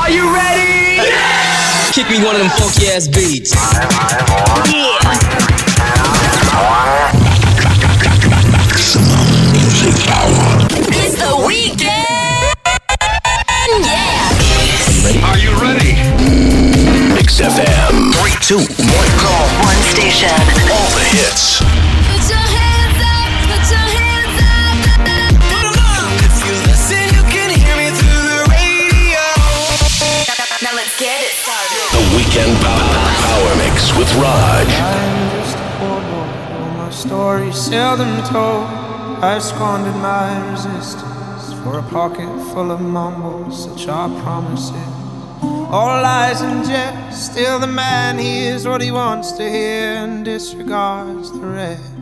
Are you ready? Yeah! Kick me one of them funky ass beats. Maximum music power. It's the weekend! Yeah! Are you ready? Mix FM. Three, two, one, go. One station. All the hits. Weekend Power, Power Mix with Raj. All my stories seldom told. I've squandered my resistance for a pocket full of mumbles, such are promises. All lies and jest, still the man what he wants to hear and disregards the rest.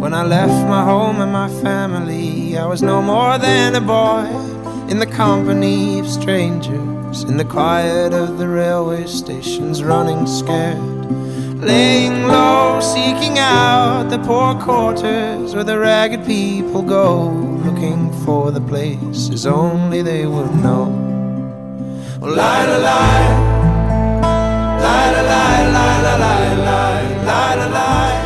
When I left my home and my family, I was no more than a boy in the company of strangers, in the quiet of the railway stations, running scared, laying low, seeking out the poor quarters where the ragged people go, looking for the places only they would know. Oh, lie, lie, lie, lie, lie, lie, lie, lie, lie, lie,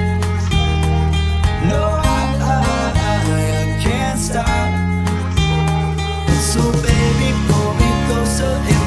So baby, pull me closer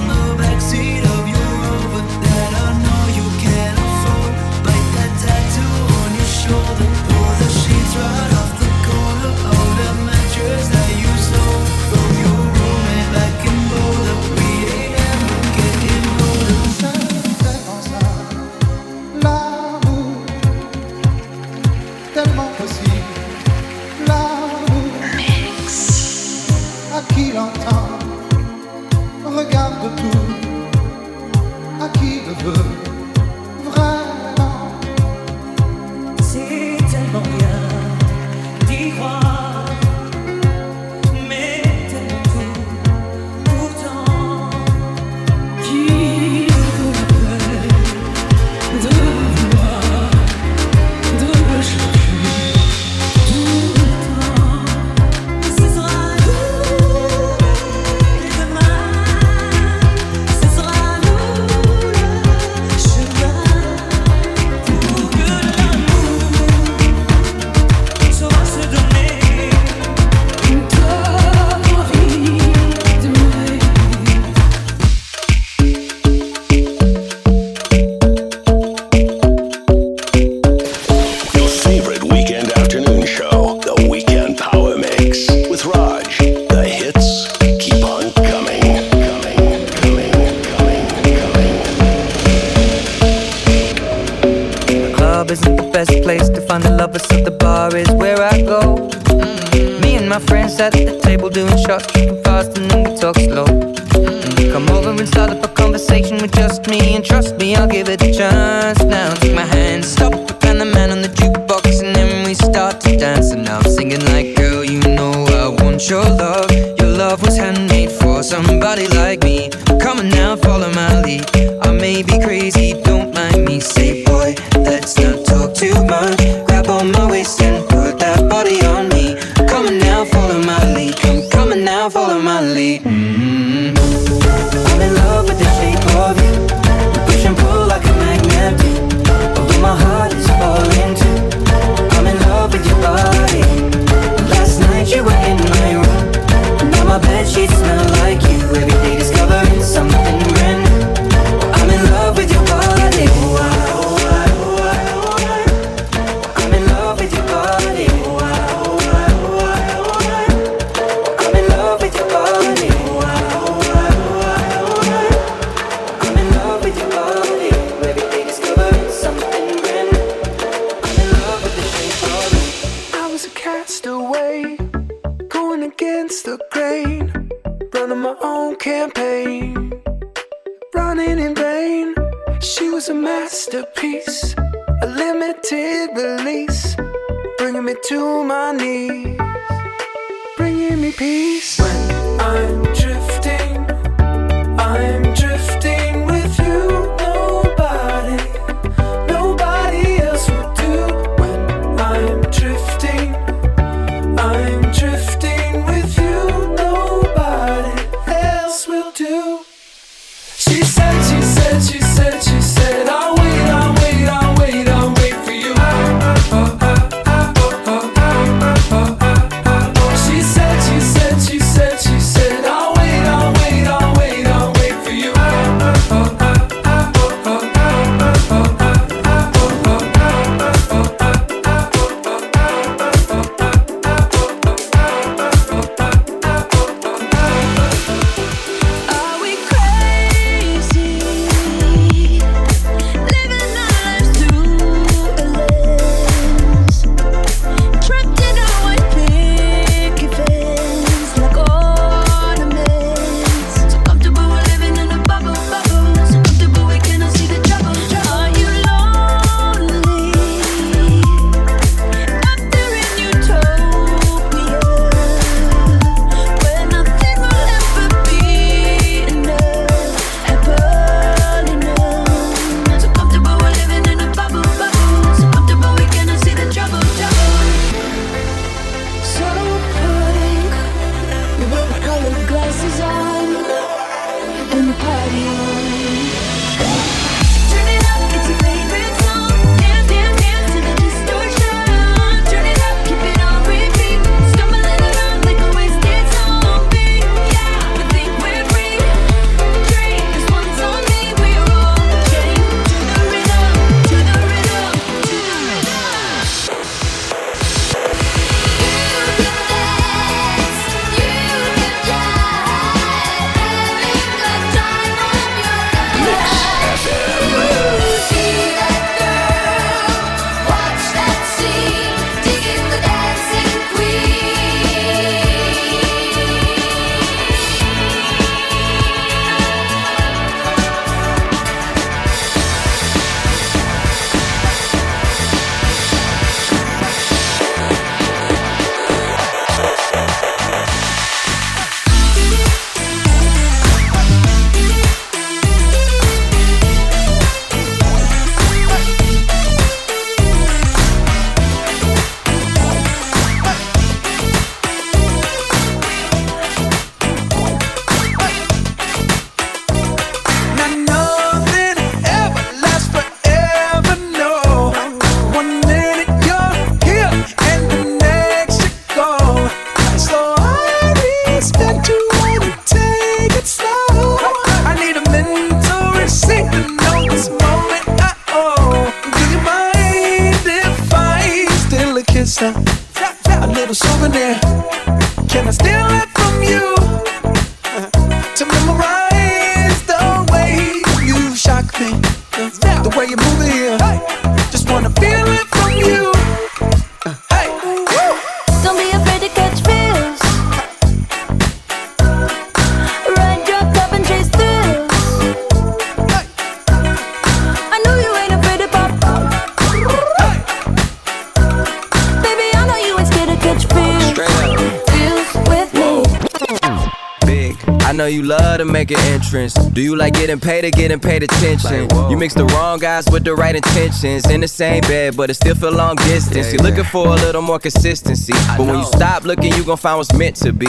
Do you like getting paid or getting paid attention? Like, you mix the wrong guys with the right intentions. In the same bed, but it still feel long distance. Yeah, yeah. You're looking for a little more consistency. But when you stop looking, you gon' find what's meant to be.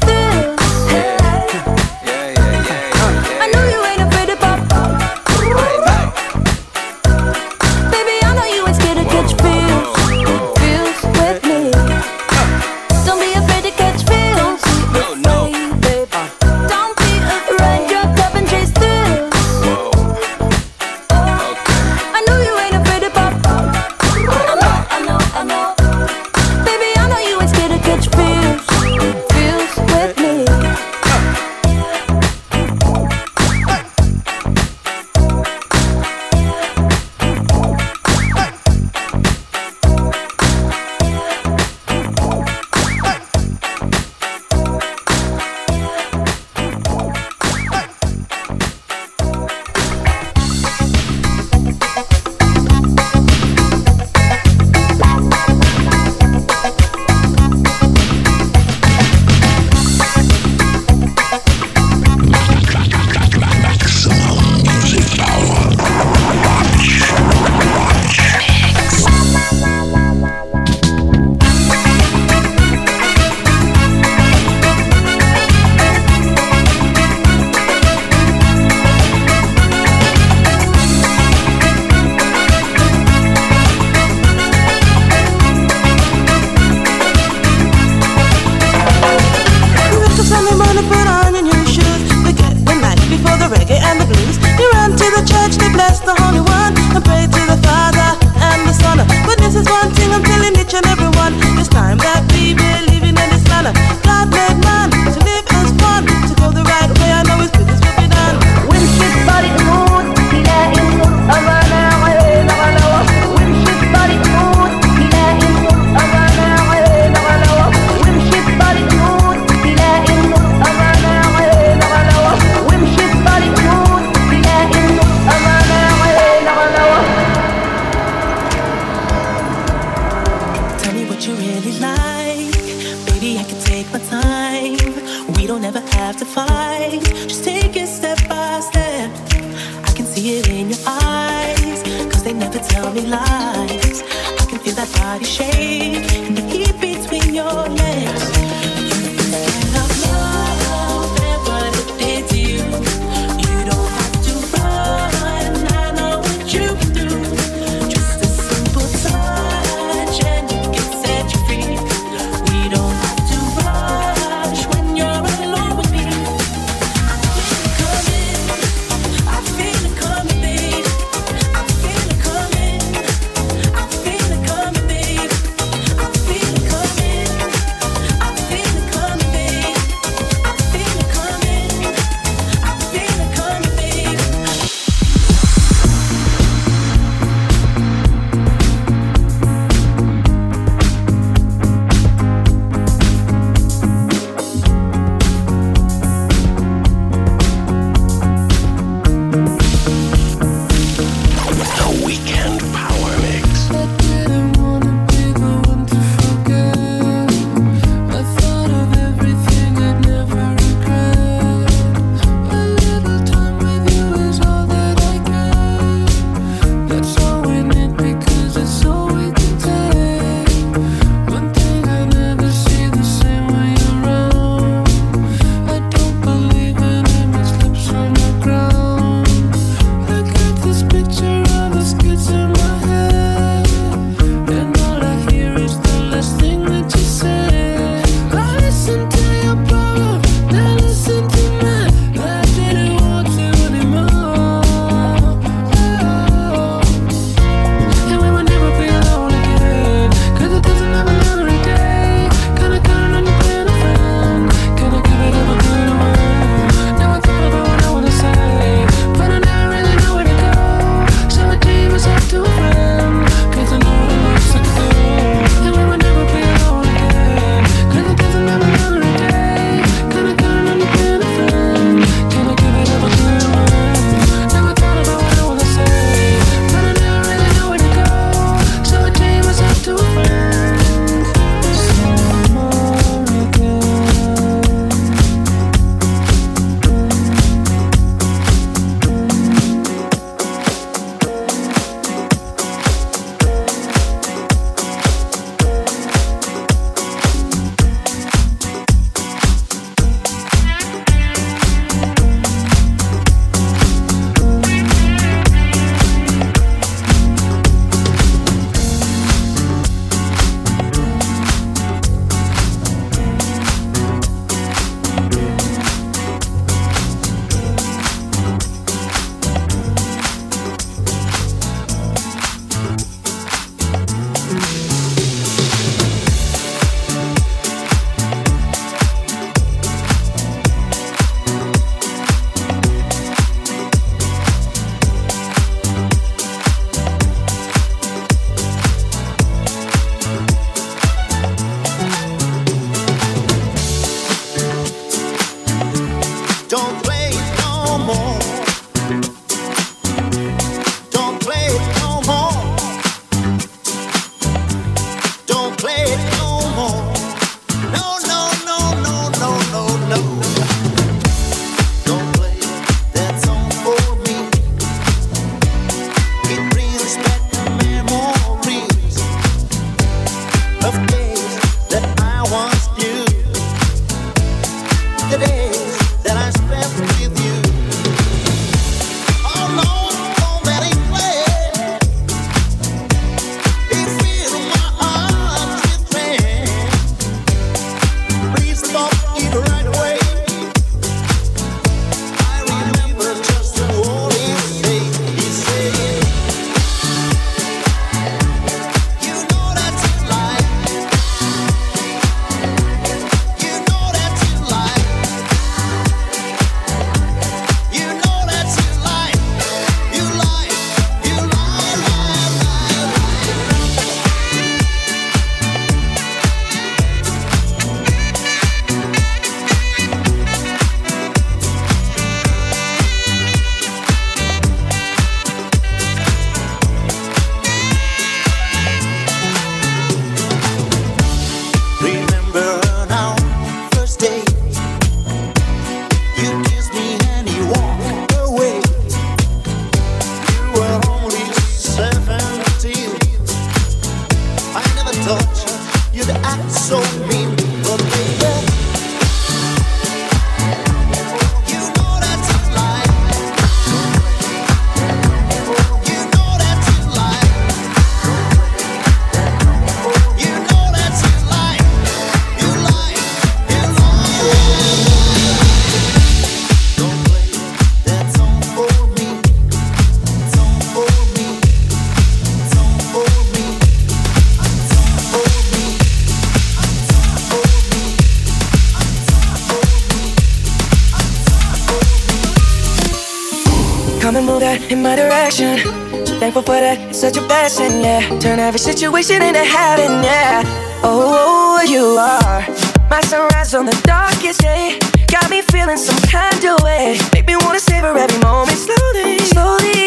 lesson, yeah. Turn every situation into heaven, yeah. Oh, oh, oh you are my sunrise on the darkest day. Got me feeling some kind of way. Make me wanna savor every moment slowly, slowly.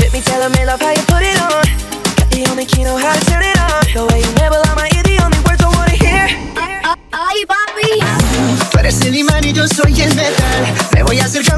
Let me tell me love how you put it on. Got the only key know how to turn it on. The way you nibble on my ear, the only words I wanna hear. Ay, papi. Tú eres el imán y yo soy el metal. Me voy a acercar.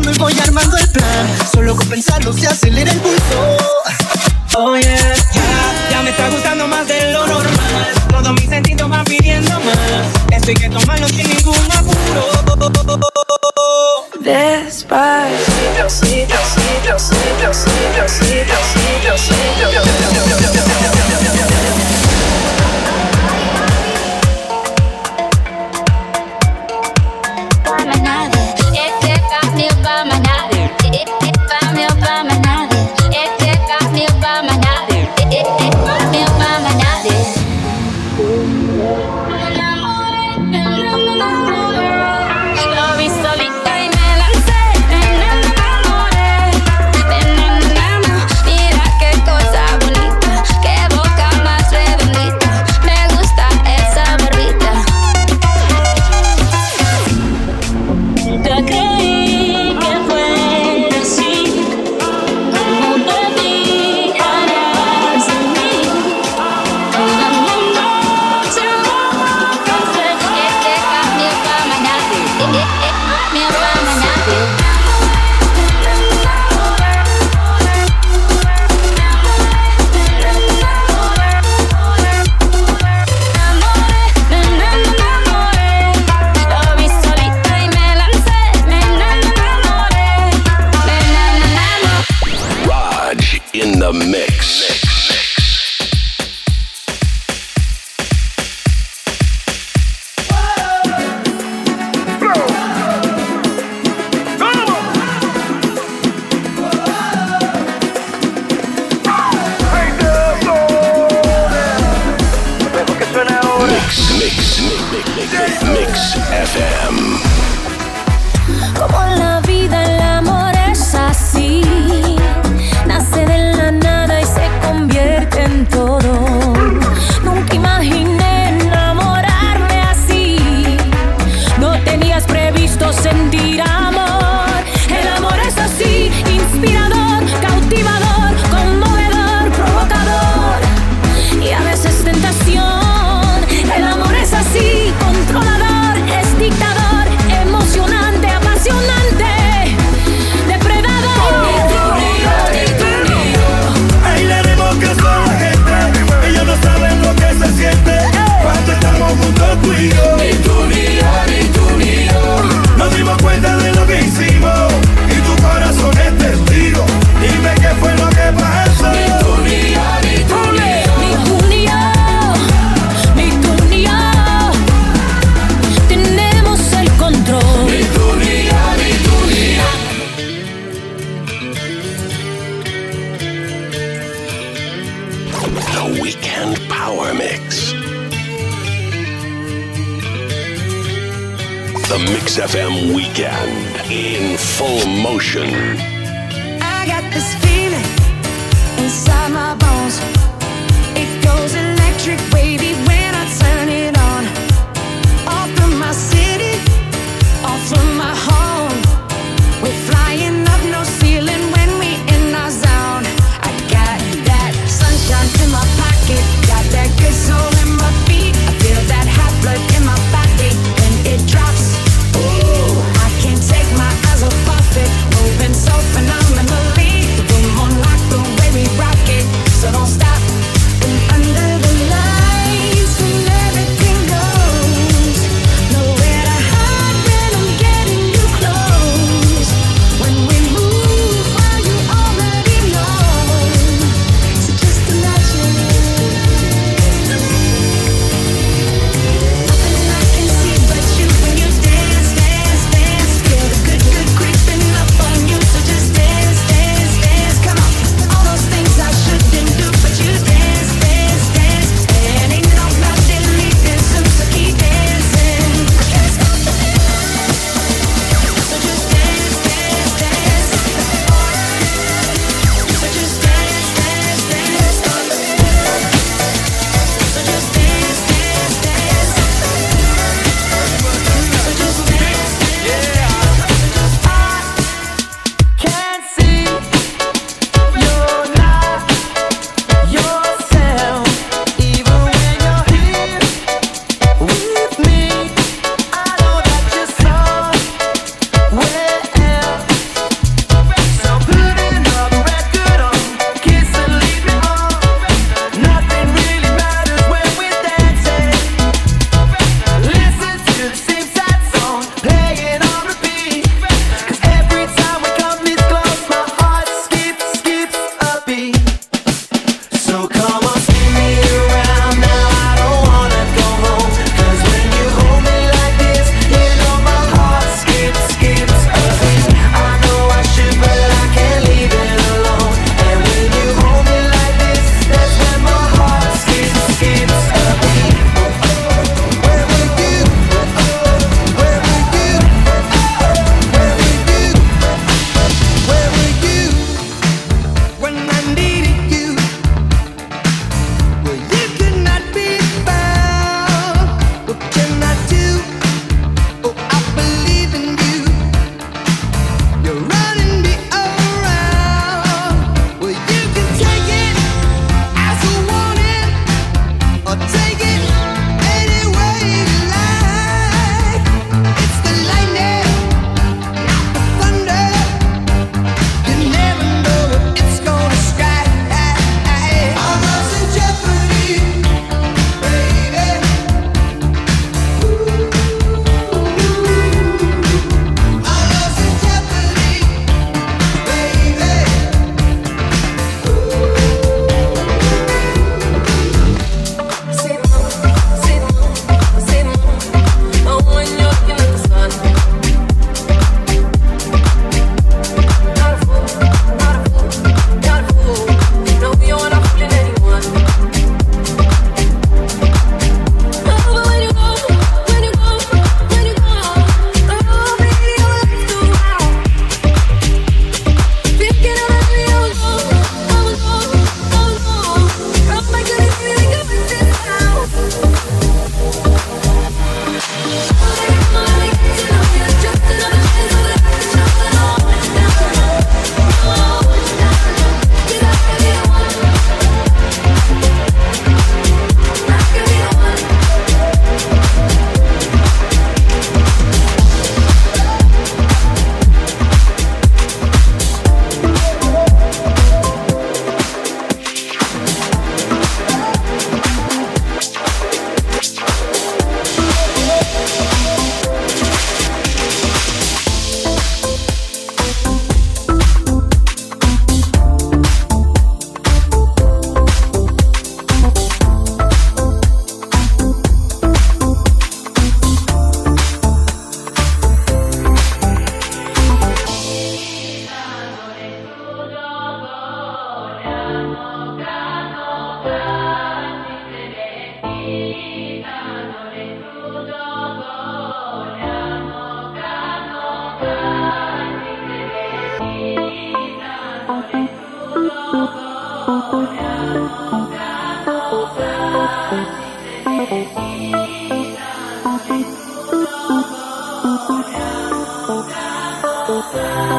Motion. The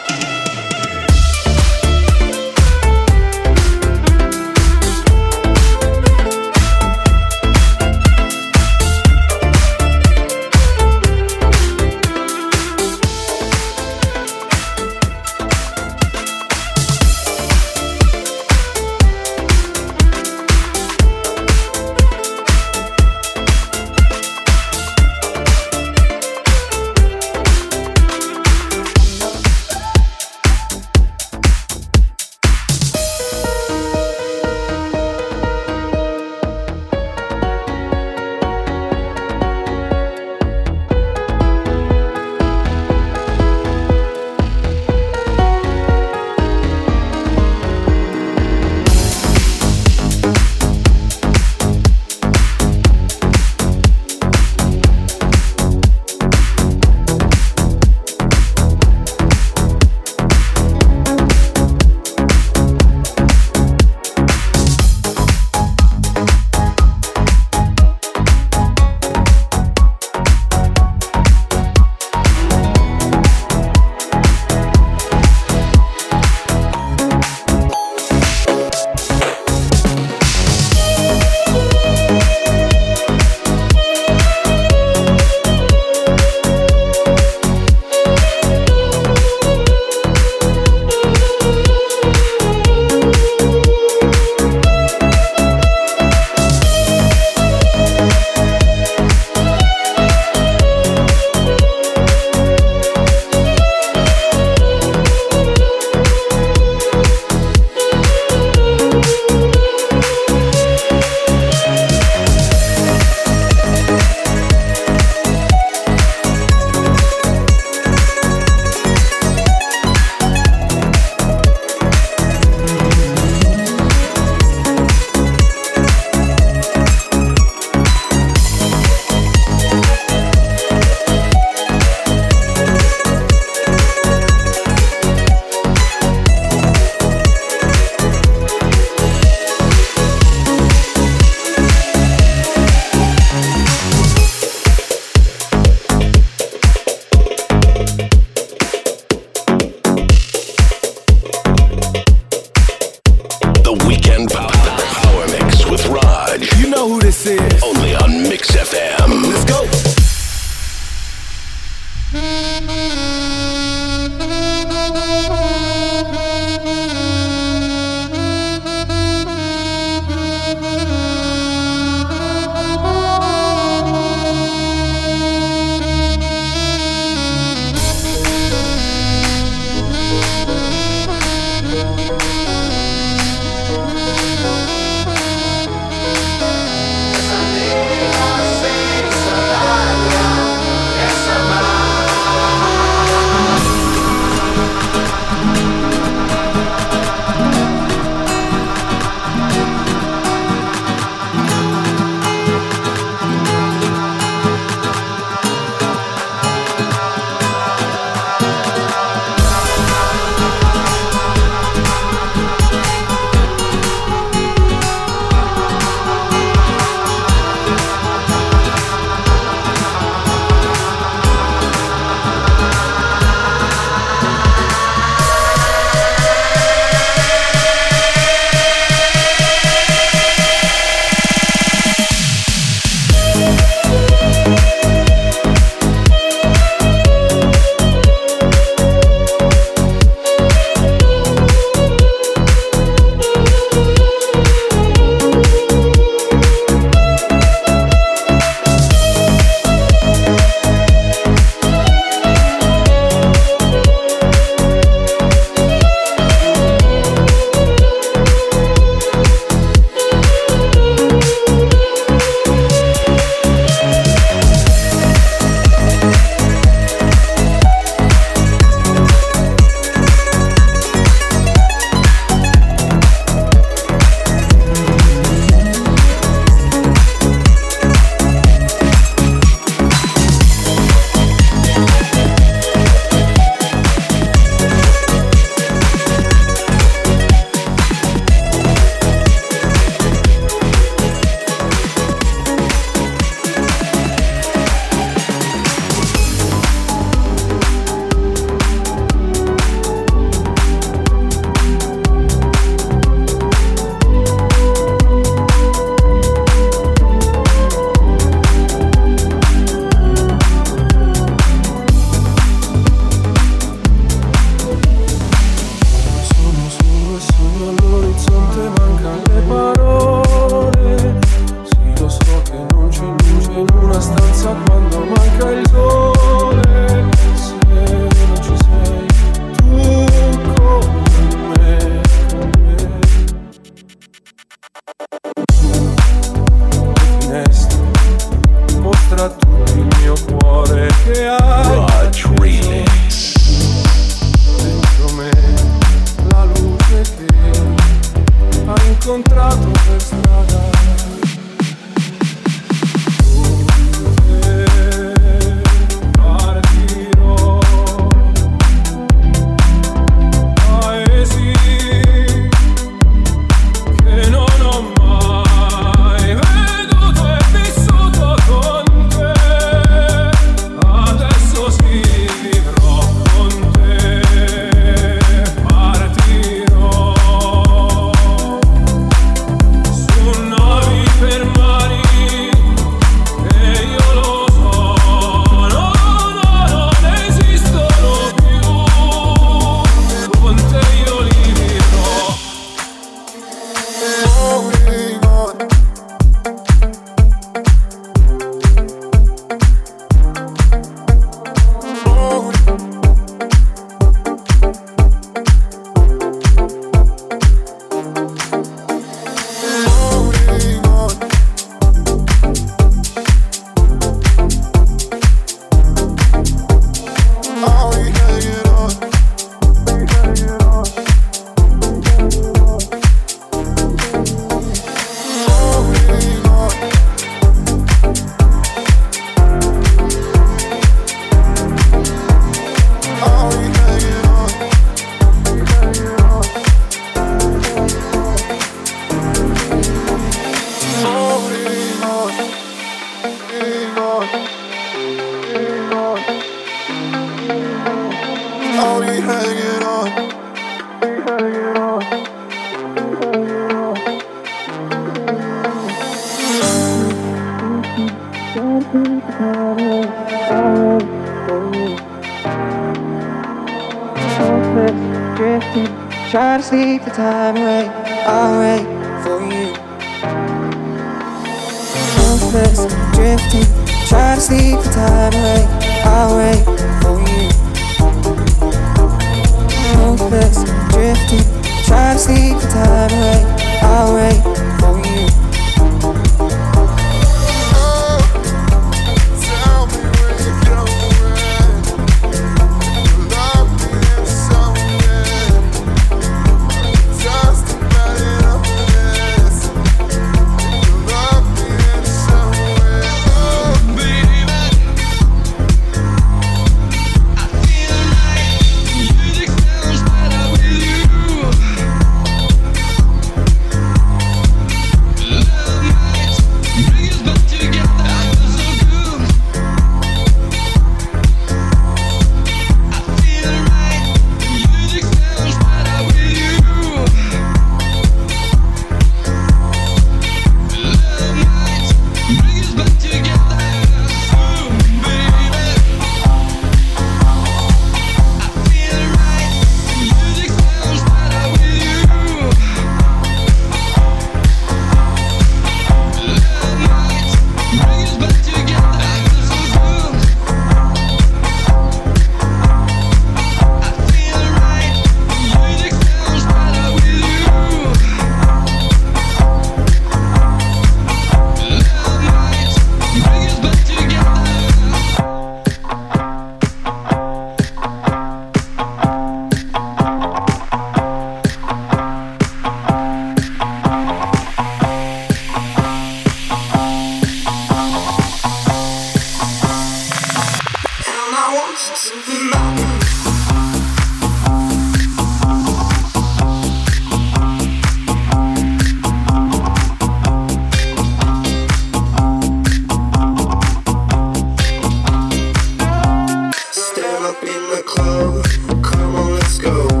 up in the club, come on, let's go.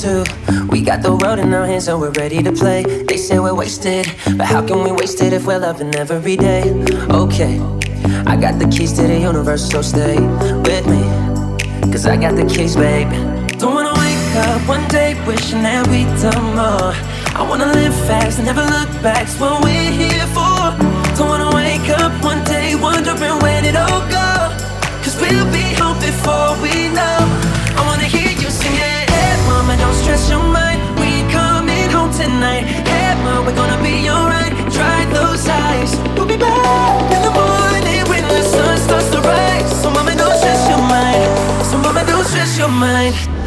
To? We got the world in our hands, so we're ready to play. They say we're wasted, but how can we waste it if we're loving every day? Okay, I got the keys to the universe, so stay with me. Cause I got the keys, babe. Don't wanna wake up one day wishing that we'd done more. I wanna live fast and never look back. It's what we're here for. Don't wanna wake up one day wondering where it all go. Cause we'll be home before we know. Mama, don't stress your mind. We coming home tonight. Hey, mama, we're gonna be alright. Dry those eyes. We'll be back in the morning when the sun starts to rise. So, mama, don't stress your mind. So, mama, don't stress your mind.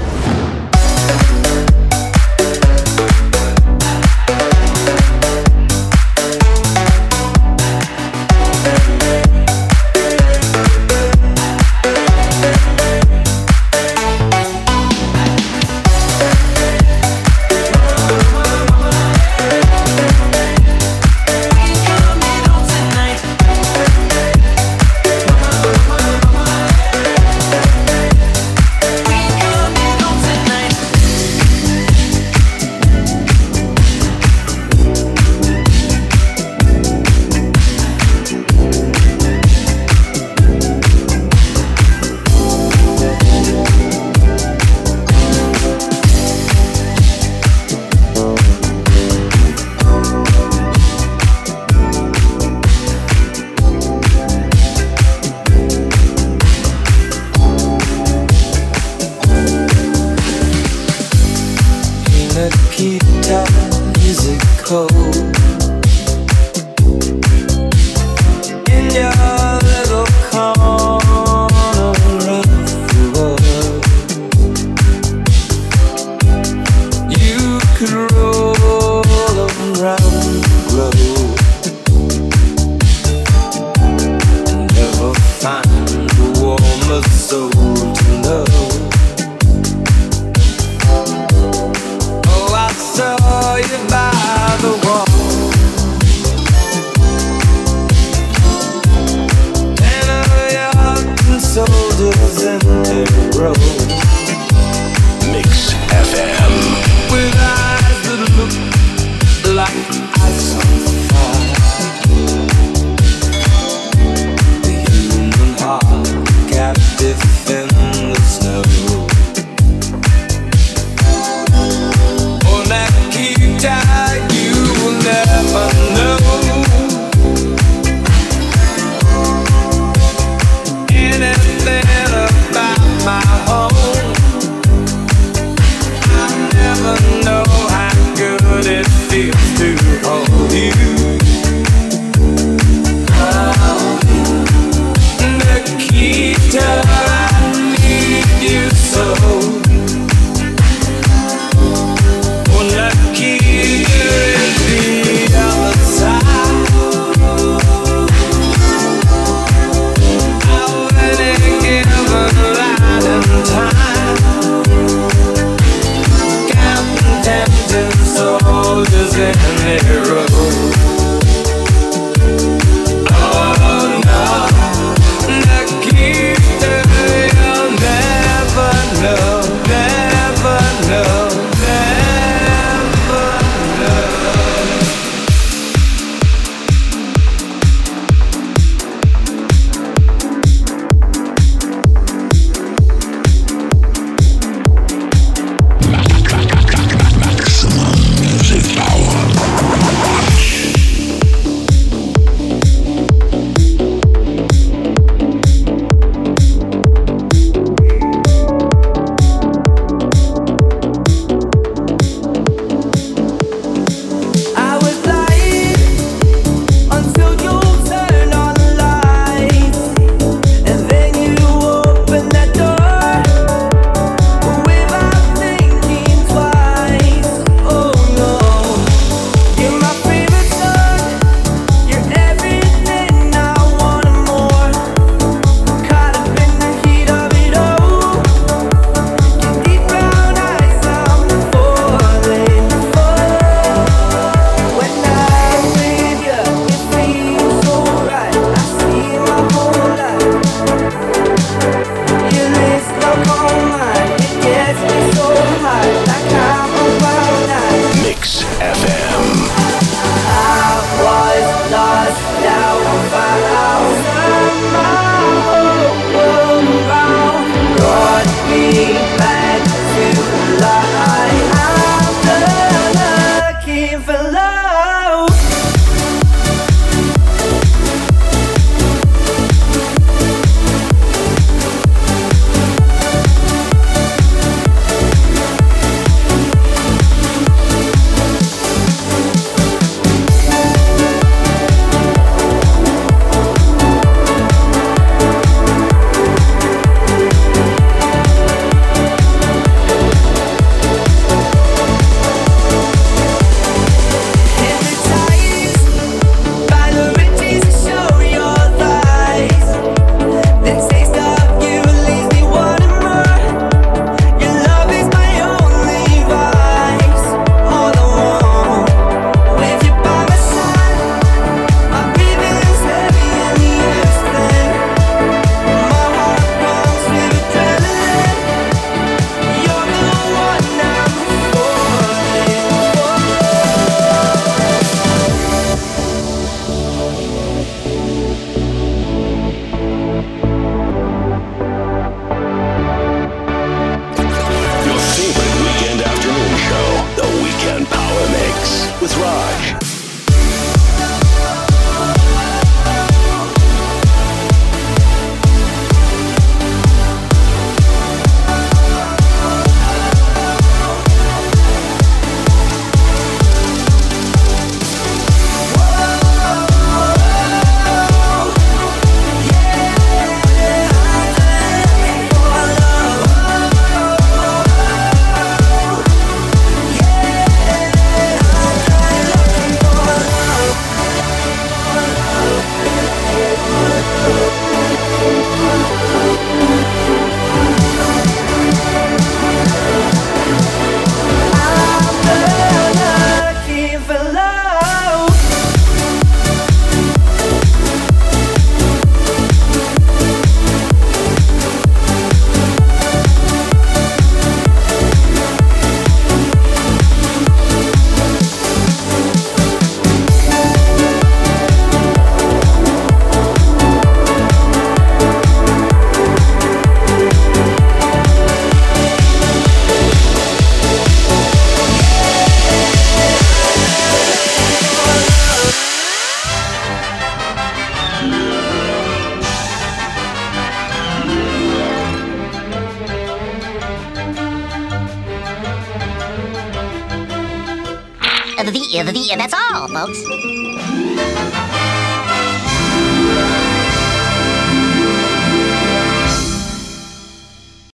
With Raj.